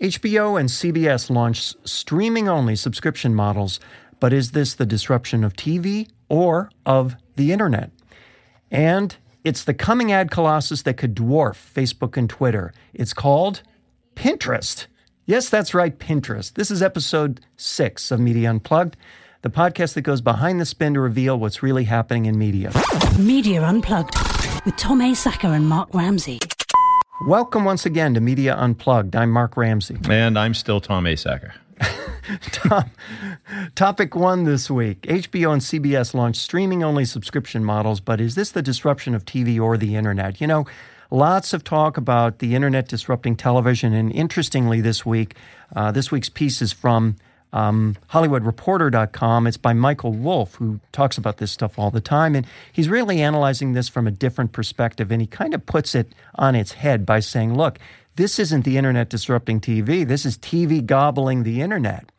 HBO and CBS launched streaming only subscription models, but is this the disruption of TV or of the internet? And it's the coming ad colossus that could dwarf Facebook and Twitter. It's called Pinterest. Yes, that's right, Pinterest. This is episode six of Media Unplugged, the podcast that goes behind the spin to reveal what's really happening in media. Media Unplugged with Tom A. Asacker and Mark Ramsey. Welcome once again to Media Unplugged. I'm Mark Ramsey. And I'm still Tom Asacker. Tom, topic one this week HBO and CBS launched streaming only subscription models, but is this the disruption of TV or the internet? You know, lots of talk about the internet disrupting television. And interestingly, this week, uh, this week's piece is from um, HollywoodReporter.com. It's by Michael Wolff, who talks about this stuff all the time. And he's really analyzing this from a different perspective. And he kind of puts it on its head by saying, look, this isn't the internet disrupting TV, this is TV gobbling the internet.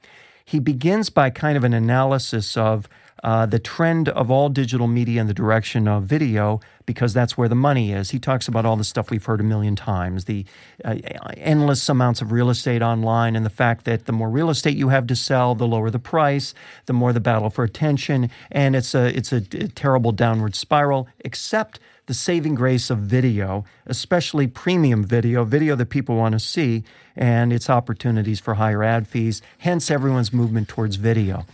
He begins by kind of an analysis of uh, the trend of all digital media in the direction of video because that's where the money is. He talks about all the stuff we've heard a million times the uh, endless amounts of real estate online, and the fact that the more real estate you have to sell, the lower the price, the more the battle for attention, and it's a, it's a, a terrible downward spiral, except the saving grace of video, especially premium video, video that people want to see, and its opportunities for higher ad fees, hence everyone's movement towards video.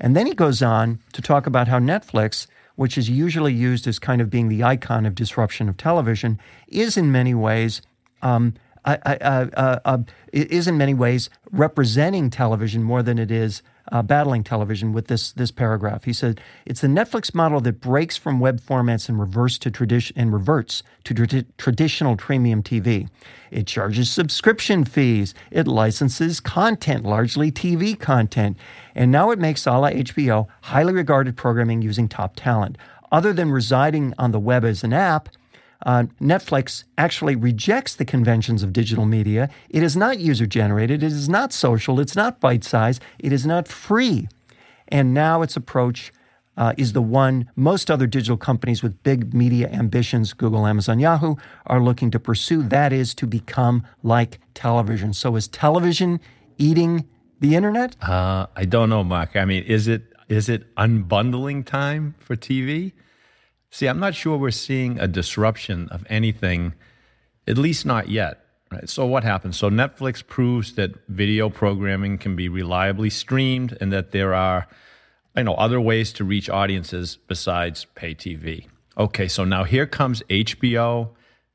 And then he goes on to talk about how Netflix, which is usually used as kind of being the icon of disruption of television, is in many ways. Um, uh, uh, uh, is in many ways representing television more than it is uh, battling television with this this paragraph. He said it's the Netflix model that breaks from web formats and reverse to tradition and reverts to tra- traditional premium TV. It charges subscription fees. It licenses content, largely TV content, and now it makes a la HBO highly regarded programming using top talent. Other than residing on the web as an app uh, Netflix actually rejects the conventions of digital media. It is not user generated, it is not social, it's not bite sized, it is not free. And now its approach uh, is the one most other digital companies with big media ambitions, Google, Amazon, Yahoo, are looking to pursue. That is to become like television. So is television eating the internet? Uh, I don't know, Mark. I mean, is it is it unbundling time for TV? See, I'm not sure we're seeing a disruption of anything, at least not yet. Right? So, what happens? So, Netflix proves that video programming can be reliably streamed and that there are you know, other ways to reach audiences besides pay TV. Okay, so now here comes HBO,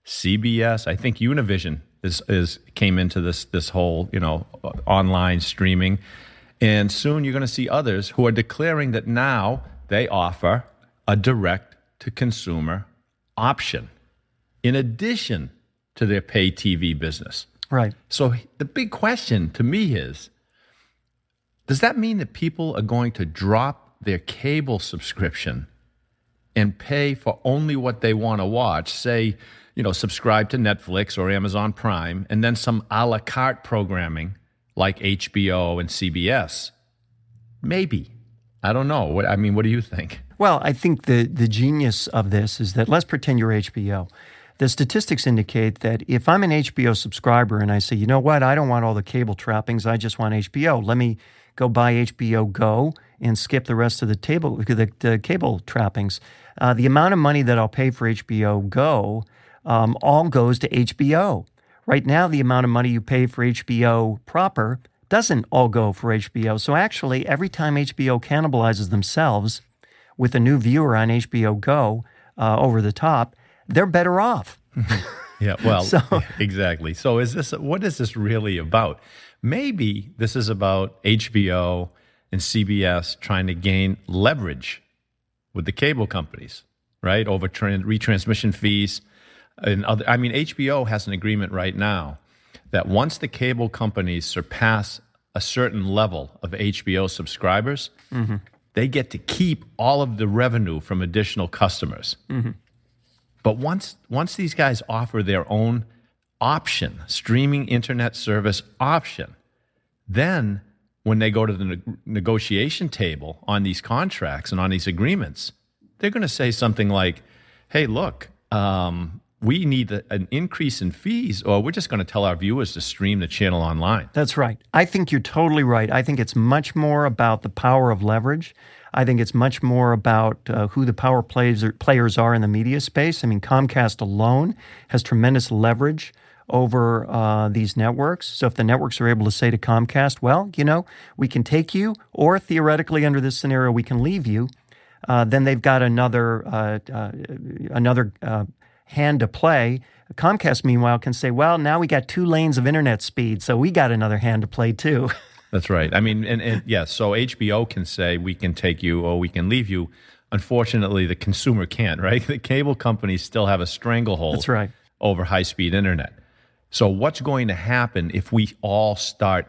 CBS. I think Univision is, is came into this this whole you know online streaming, and soon you're going to see others who are declaring that now they offer a direct to consumer option in addition to their pay TV business. Right. So the big question to me is does that mean that people are going to drop their cable subscription and pay for only what they want to watch? Say, you know, subscribe to Netflix or Amazon Prime and then some a la carte programming like HBO and CBS? Maybe. I don't know. What I mean, what do you think? Well, I think the, the genius of this is that let's pretend you're HBO. The statistics indicate that if I'm an HBO subscriber and I say, you know what, I don't want all the cable trappings, I just want HBO. Let me go buy HBO Go and skip the rest of the table, the, the cable trappings. Uh, the amount of money that I'll pay for HBO Go um, all goes to HBO. Right now, the amount of money you pay for HBO proper doesn't all go for HBO. So actually, every time HBO cannibalizes themselves, with a new viewer on HBO Go uh, over the top, they're better off. yeah, well, so, exactly. So is this what is this really about? Maybe this is about HBO and CBS trying to gain leverage with the cable companies, right? Over retransmission fees and other I mean HBO has an agreement right now that once the cable companies surpass a certain level of HBO subscribers, mm-hmm they get to keep all of the revenue from additional customers. Mm-hmm. But once once these guys offer their own option, streaming internet service option, then when they go to the ne- negotiation table on these contracts and on these agreements, they're going to say something like, "Hey, look, um, we need an increase in fees, or we're just going to tell our viewers to stream the channel online. That's right. I think you're totally right. I think it's much more about the power of leverage. I think it's much more about uh, who the power players are, players are in the media space. I mean, Comcast alone has tremendous leverage over uh, these networks. So if the networks are able to say to Comcast, well, you know, we can take you, or theoretically under this scenario, we can leave you, uh, then they've got another uh, uh another uh, hand to play. Comcast, meanwhile, can say, well, now we got two lanes of internet speed, so we got another hand to play too. That's right. I mean, and, and yes, yeah, so HBO can say we can take you or we can leave you. Unfortunately, the consumer can't, right? The cable companies still have a stranglehold That's right. over high speed internet. So, what's going to happen if we all start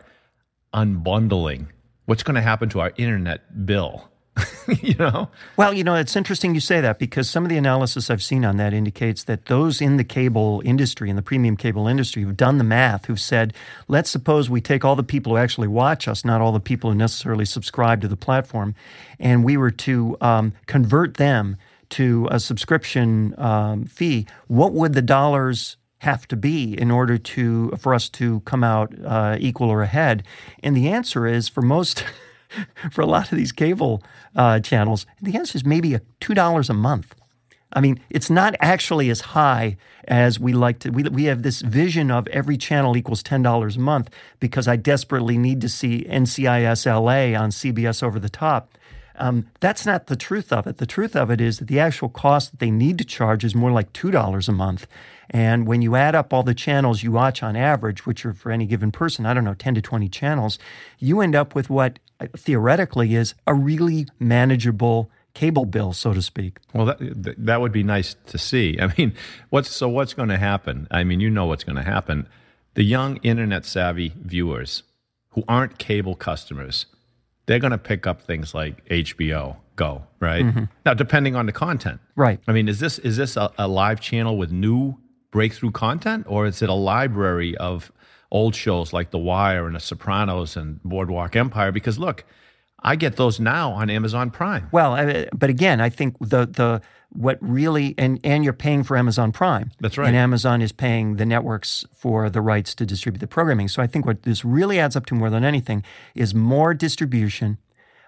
unbundling? What's going to happen to our internet bill? you know? Well, you know, it's interesting you say that because some of the analysis I've seen on that indicates that those in the cable industry, in the premium cable industry, who've done the math, who've said, let's suppose we take all the people who actually watch us, not all the people who necessarily subscribe to the platform, and we were to um, convert them to a subscription um, fee, what would the dollars have to be in order to for us to come out uh, equal or ahead? And the answer is for most for a lot of these cable uh, channels? The answer is maybe a $2 a month. I mean, it's not actually as high as we like to. We, we have this vision of every channel equals $10 a month because I desperately need to see NCIS LA on CBS over the top. Um, that's not the truth of it. The truth of it is that the actual cost that they need to charge is more like $2 a month. And when you add up all the channels you watch on average, which are for any given person, I don't know, 10 to 20 channels, you end up with what uh, theoretically is a really manageable cable bill, so to speak. Well, that that would be nice to see. I mean, what's so what's going to happen? I mean, you know what's going to happen. The young internet savvy viewers who aren't cable customers, they're going to pick up things like HBO Go, right? Mm-hmm. Now, depending on the content, right? I mean, is this is this a, a live channel with new breakthrough content, or is it a library of old shows like The Wire and The Sopranos and Boardwalk Empire because look, I get those now on Amazon Prime. Well, uh, but again, I think the the what really and and you're paying for Amazon Prime. That's right. And Amazon is paying the networks for the rights to distribute the programming. So I think what this really adds up to more than anything is more distribution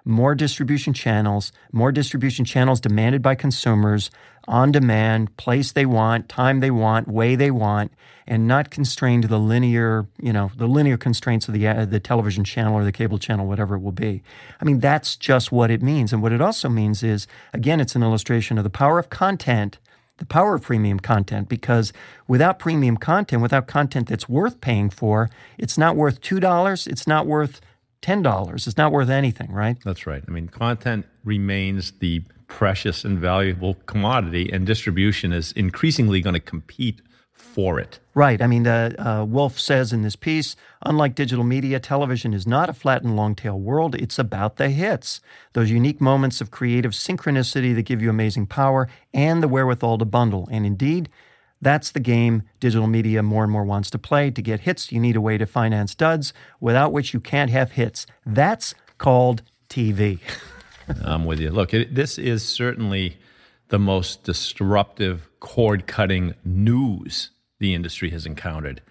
more distribution channels, more distribution channels demanded by consumers on demand, place they want, time they want, way they want, and not constrained to the linear, you know, the linear constraints of the uh, the television channel or the cable channel, whatever it will be. I mean, that's just what it means. And what it also means is, again, it's an illustration of the power of content the power of premium content because without premium content, without content that's worth paying for, it's not worth $2, it's not worth $10. It's not worth anything, right? That's right. I mean, content remains the precious and valuable commodity, and distribution is increasingly going to compete for it. Right. I mean, uh, uh, Wolff says in this piece unlike digital media, television is not a flat and long tail world. It's about the hits, those unique moments of creative synchronicity that give you amazing power and the wherewithal to bundle. And indeed, that's the game digital media more and more wants to play. To get hits, you need a way to finance duds, without which you can't have hits. That's called TV. I'm with you. Look, it, this is certainly the most disruptive, cord cutting news the industry has encountered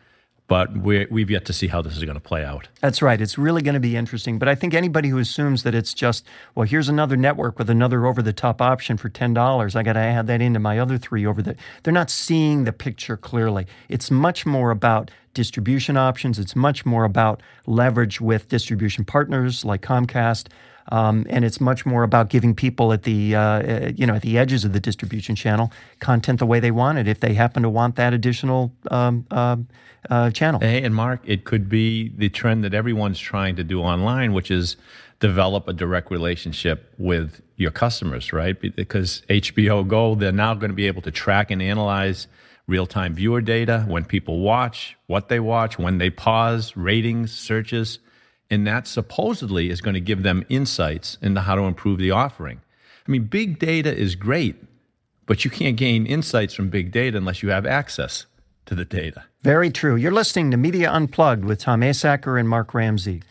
but we have yet to see how this is going to play out. That's right. It's really going to be interesting. But I think anybody who assumes that it's just, well, here's another network with another over the top option for $10, I got to add that into my other three over the, they're not seeing the picture clearly. It's much more about distribution options, it's much more about leverage with distribution partners like Comcast. Um, and it's much more about giving people at the uh, you know at the edges of the distribution channel content the way they want it if they happen to want that additional um, uh, uh, channel. Hey, and Mark, it could be the trend that everyone's trying to do online, which is develop a direct relationship with your customers, right? Because HBO Go, they're now going to be able to track and analyze real time viewer data, when people watch, what they watch, when they pause, ratings, searches. And that supposedly is going to give them insights into how to improve the offering. I mean, big data is great, but you can't gain insights from big data unless you have access to the data. Very true. You're listening to Media Unplugged with Tom Asacker and Mark Ramsey.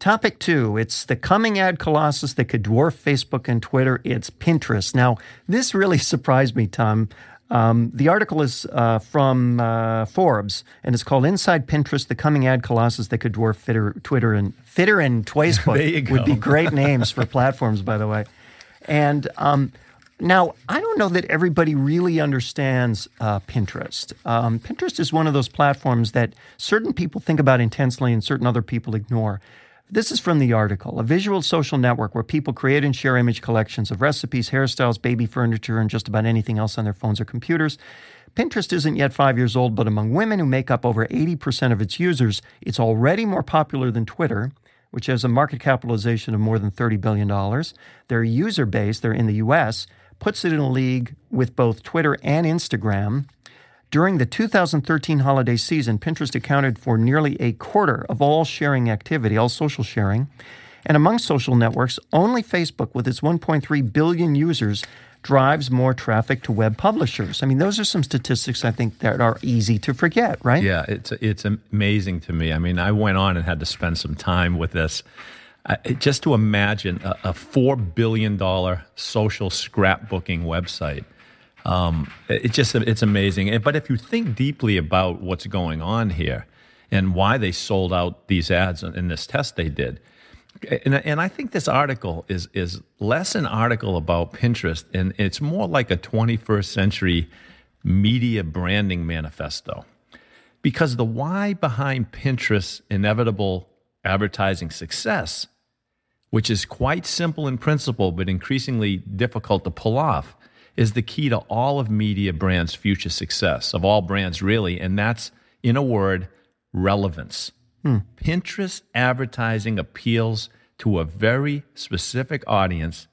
Topic two, it's the coming ad colossus that could dwarf Facebook and Twitter. It's Pinterest. Now, this really surprised me, Tom. Um, the article is uh, from uh, Forbes, and it's called "Inside Pinterest: The Coming Ad Colossus That Could Dwarf Fitter, Twitter and Fitter and Facebook." There you Would be great names for platforms, by the way. And um, now, I don't know that everybody really understands uh, Pinterest. Um, Pinterest is one of those platforms that certain people think about intensely and certain other people ignore. This is from the article a visual social network where people create and share image collections of recipes, hairstyles, baby furniture, and just about anything else on their phones or computers. Pinterest isn't yet five years old, but among women who make up over 80% of its users, it's already more popular than Twitter, which has a market capitalization of more than $30 billion. Their user base, they're in the US, puts it in a league with both Twitter and Instagram. During the 2013 holiday season, Pinterest accounted for nearly a quarter of all sharing activity, all social sharing. And among social networks, only Facebook, with its 1.3 billion users, drives more traffic to web publishers. I mean, those are some statistics I think that are easy to forget, right? Yeah, it's it's amazing to me. I mean, I went on and had to spend some time with this. I, just to imagine a, a four billion dollar social scrapbooking website. Um, it just it's amazing. But if you think deeply about what's going on here and why they sold out these ads in this test they did, and, and I think this article is is less an article about Pinterest and it's more like a 21st century media branding manifesto. Because the why behind Pinterest's inevitable advertising success, which is quite simple in principle but increasingly difficult to pull off, is the key to all of media brands' future success, of all brands really, and that's in a word, relevance. Hmm. Pinterest advertising appeals to a very specific audience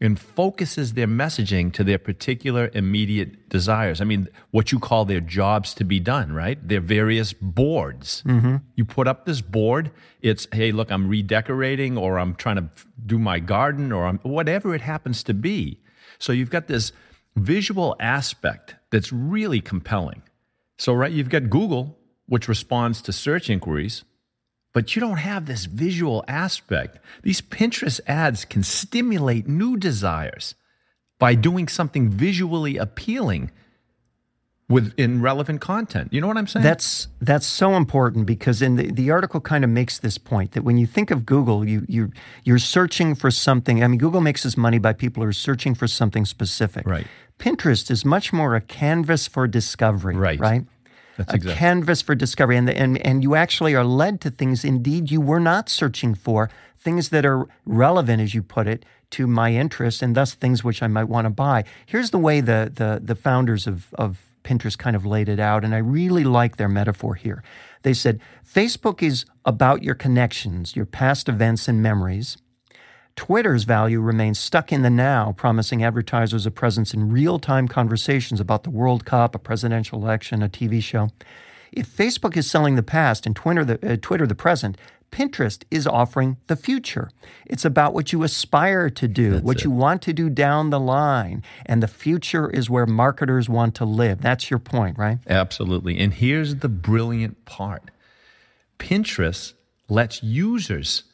and focuses their messaging to their particular immediate desires. I mean, what you call their jobs to be done, right? Their various boards. Mm-hmm. You put up this board, it's, hey, look, I'm redecorating or I'm trying to do my garden or I'm, whatever it happens to be. So you've got this visual aspect that's really compelling. So, right, you've got Google, which responds to search inquiries, but you don't have this visual aspect. These Pinterest ads can stimulate new desires by doing something visually appealing with in relevant content. You know what I'm saying? That's that's so important because in the, the article kind of makes this point that when you think of Google, you you you're searching for something. I mean, Google makes its money by people who are searching for something specific. Right. Pinterest is much more a canvas for discovery. Right. Right. That's a exactly- canvas for discovery, and, and and you actually are led to things indeed you were not searching for, things that are relevant, as you put it, to my interests, and thus things which I might want to buy. Here's the way the the the founders of of Pinterest kind of laid it out, and I really like their metaphor here. They said Facebook is about your connections, your past events and memories. Twitter's value remains stuck in the now, promising advertisers a presence in real time conversations about the World Cup, a presidential election, a TV show. If Facebook is selling the past and Twitter the, uh, Twitter the present, Pinterest is offering the future. It's about what you aspire to do, what you want to do down the line. And the future is where marketers want to live. That's your point, right? Absolutely. And here's the brilliant part Pinterest lets users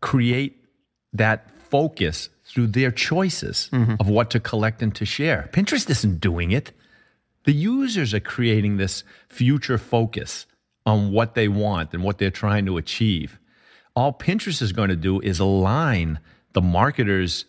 create that focus through their choices mm-hmm. of what to collect and to share. Pinterest isn't doing it. The users are creating this future focus on what they want and what they're trying to achieve. All Pinterest is going to do is align the marketers'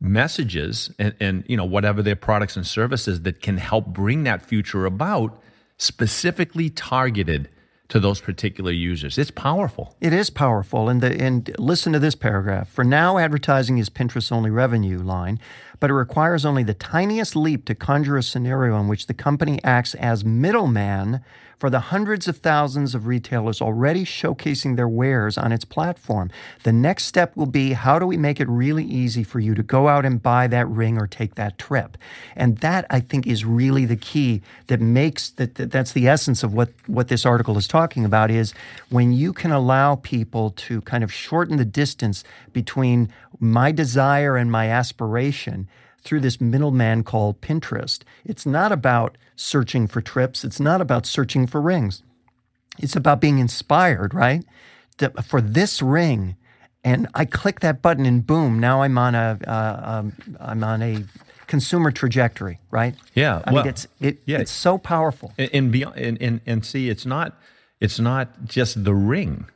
messages and, and you know whatever their products and services that can help bring that future about specifically targeted to those particular users. It's powerful. It is powerful. And, the, and listen to this paragraph. For now, advertising is Pinterest's only revenue line, but it requires only the tiniest leap to conjure a scenario in which the company acts as middleman for the hundreds of thousands of retailers already showcasing their wares on its platform. The next step will be how do we make it really easy for you to go out and buy that ring or take that trip? And that, I think, is really the key that makes that, that that's the essence of what, what this article is talking about is when you can allow people to kind of shorten the distance between my desire and my aspiration through this middleman called Pinterest. It's not about searching for trips, it's not about searching for rings. It's about being inspired, right? For this ring, and I click that button, and boom! Now I'm on a, uh, um, I'm on a consumer trajectory, right? Yeah, I well, mean, it's it, yeah. it's so powerful. And, and beyond, and, and and see, it's not it's not just the ring,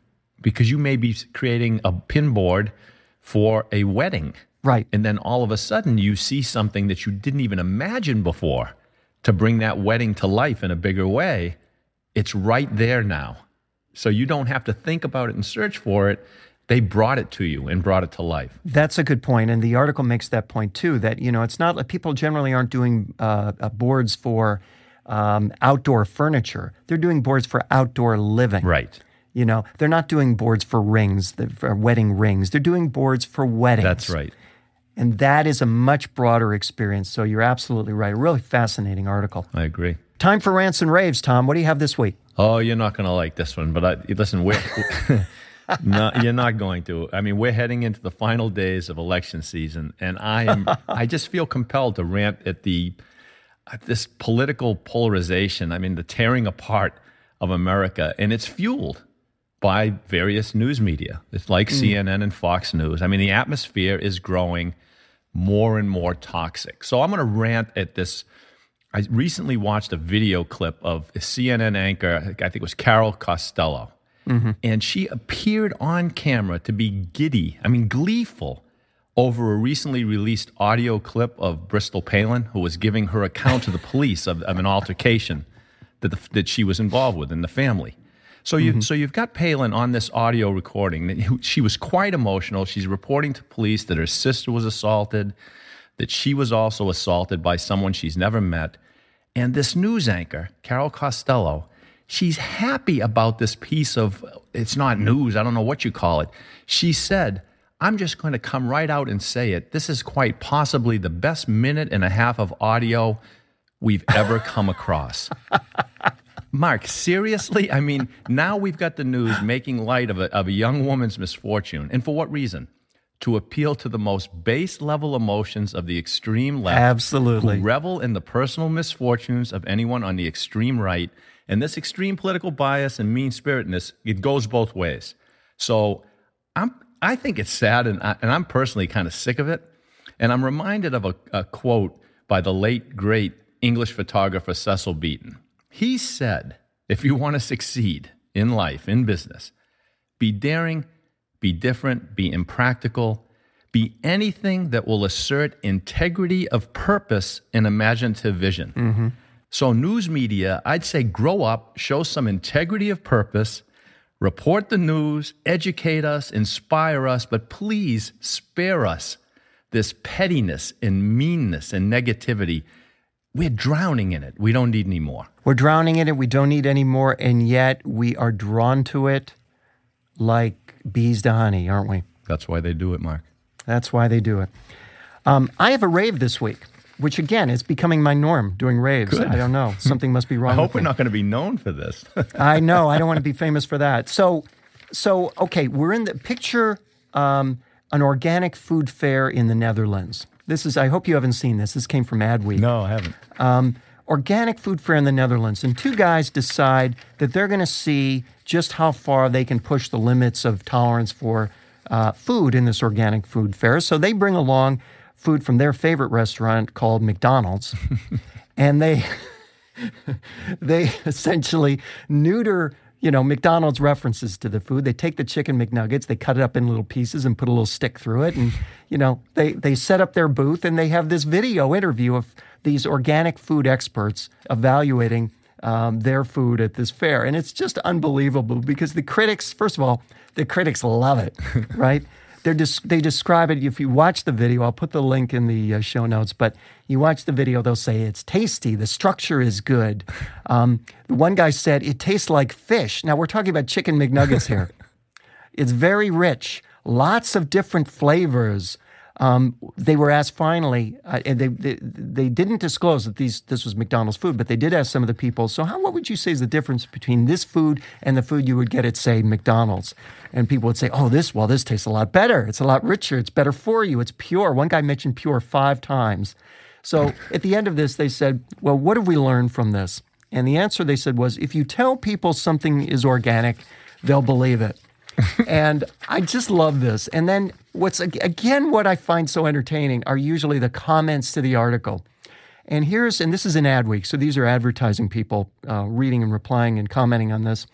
because you may be creating a pin board for a wedding, Right. And then all of a sudden, you see something that you didn't even imagine before to bring that wedding to life in a bigger way. It's right there now, so you don't have to think about it and search for it. They brought it to you and brought it to life. That's a good point, and the article makes that point too. That you know, it's not like people generally aren't doing uh, uh, boards for um, outdoor furniture; they're doing boards for outdoor living. Right. You know, they're not doing boards for rings, for wedding rings. They're doing boards for weddings. That's right. And that is a much broader experience. So you're absolutely right. A really fascinating article. I agree. Time for rants and raves, Tom. What do you have this week? Oh, you're not going to like this one, but I, listen, we're, no, you're not going to. I mean, we're heading into the final days of election season, and I am. I just feel compelled to rant at the at this political polarization. I mean, the tearing apart of America, and it's fueled by various news media. It's like mm. CNN and Fox News. I mean, the atmosphere is growing more and more toxic. So I'm going to rant at this. I recently watched a video clip of a CNN anchor, I think it was Carol Costello, mm-hmm. and she appeared on camera to be giddy, I mean, gleeful over a recently released audio clip of Bristol Palin, who was giving her account to the police of, of an altercation that, the, that she was involved with in the family. So you mm-hmm. so you've got Palin on this audio recording. That she was quite emotional. She's reporting to police that her sister was assaulted, that she was also assaulted by someone she's never met. And this news anchor, Carol Costello, she's happy about this piece of it's not news, I don't know what you call it. She said, I'm just going to come right out and say it. This is quite possibly the best minute and a half of audio we've ever come across. Mark, seriously? I mean, now we've got the news making light of a, of a young woman's misfortune. And for what reason? To appeal to the most base level emotions of the extreme left. Absolutely. Who revel in the personal misfortunes of anyone on the extreme right. And this extreme political bias and mean spiritedness, it goes both ways. So I'm, I think it's sad, and, I, and I'm personally kind of sick of it. And I'm reminded of a, a quote by the late, great English photographer Cecil Beaton. He said, If you want to succeed in life, in business, be daring, be different, be impractical, be anything that will assert integrity of purpose and imaginative vision. Mm-hmm. So, news media, I'd say grow up, show some integrity of purpose, report the news, educate us, inspire us, but please spare us this pettiness and meanness and negativity. We're drowning in it. We don't need any more. We're drowning in it. We don't need any more, and yet we are drawn to it like bees to honey, aren't we? That's why they do it, Mark. That's why they do it. Um, I have a rave this week, which again is becoming my norm doing raves. Good. I don't know. Something must be wrong. I hope we're me. not going to be known for this. I know. I don't want to be famous for that. So, so okay, we're in the picture um, an organic food fair in the Netherlands. This is. I hope you haven't seen this. This came from Adweek. no, I haven't. Um, organic food fair in the Netherlands, and two guys decide that they're going to see just how far they can push the limits of tolerance for uh, food in this organic food fair. So they bring along food from their favorite restaurant called McDonald's, and they they essentially neuter you know McDonald's references to the food. They take the chicken McNuggets, they cut it up in little pieces and put a little stick through it, and you know they they set up their booth and they have this video interview of these organic food experts evaluating um, their food at this fair, and it's just unbelievable because the critics, first of all, the critics love it, right? They describe it. If you watch the video, I'll put the link in the uh, show notes. But you watch the video, they'll say it's tasty. The structure is good. Um, the one guy said it tastes like fish. Now we're talking about chicken McNuggets here. it's very rich, lots of different flavors. Um, they were asked finally, uh, and they, they they didn't disclose that these this was McDonald's food, but they did ask some of the people. So, how what would you say is the difference between this food and the food you would get at say McDonald's? And people would say, "Oh, this well, this tastes a lot better. It's a lot richer. It's better for you. It's pure." One guy mentioned pure five times. So, at the end of this, they said, "Well, what have we learned from this?" And the answer they said was, "If you tell people something is organic, they'll believe it." and I just love this. And then what's again what I find so entertaining are usually the comments to the article. And here's and this is an Adweek, so these are advertising people uh, reading and replying and commenting on this.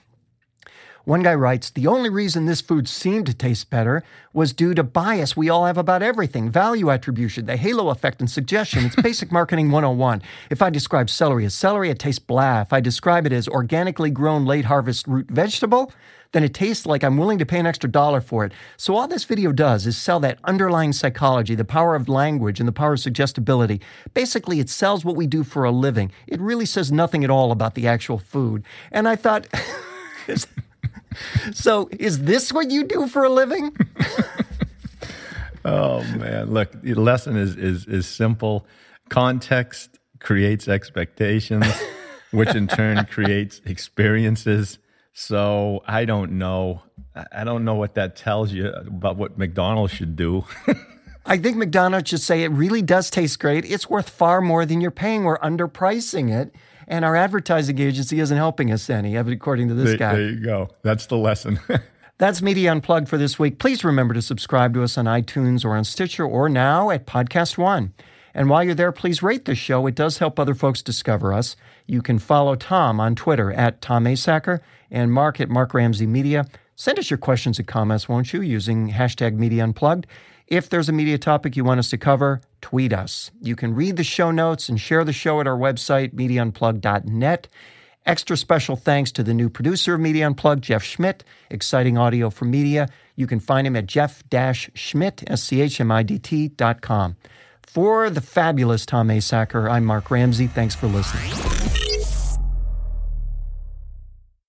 One guy writes, The only reason this food seemed to taste better was due to bias we all have about everything value attribution, the halo effect, and suggestion. It's basic marketing 101. If I describe celery as celery, it tastes blah. If I describe it as organically grown late harvest root vegetable, then it tastes like I'm willing to pay an extra dollar for it. So all this video does is sell that underlying psychology, the power of language and the power of suggestibility. Basically, it sells what we do for a living. It really says nothing at all about the actual food. And I thought, so is this what you do for a living? oh man, look, the lesson is is is simple. Context creates expectations, which in turn creates experiences. So I don't know. I don't know what that tells you about what McDonald's should do. I think McDonald's should say it really does taste great. It's worth far more than you're paying. We're underpricing it and our advertising agency isn't helping us any, according to this there, guy. There you go. That's the lesson. That's Media Unplugged for this week. Please remember to subscribe to us on iTunes or on Stitcher or now at Podcast One. And while you're there, please rate the show. It does help other folks discover us. You can follow Tom on Twitter at Tom Asacker and Mark at Mark Ramsey Media. Send us your questions and comments, won't you, using hashtag Media Unplugged. If there's a media topic you want us to cover, tweet us. You can read the show notes and share the show at our website, MediaUnplugged.net. Extra special thanks to the new producer of Media Unplugged, Jeff Schmidt, exciting audio for media. You can find him at jeff-schmidt, S-C-H-M-I-D-T dot com. For the fabulous Tom Asacker, I'm Mark Ramsey. Thanks for listening.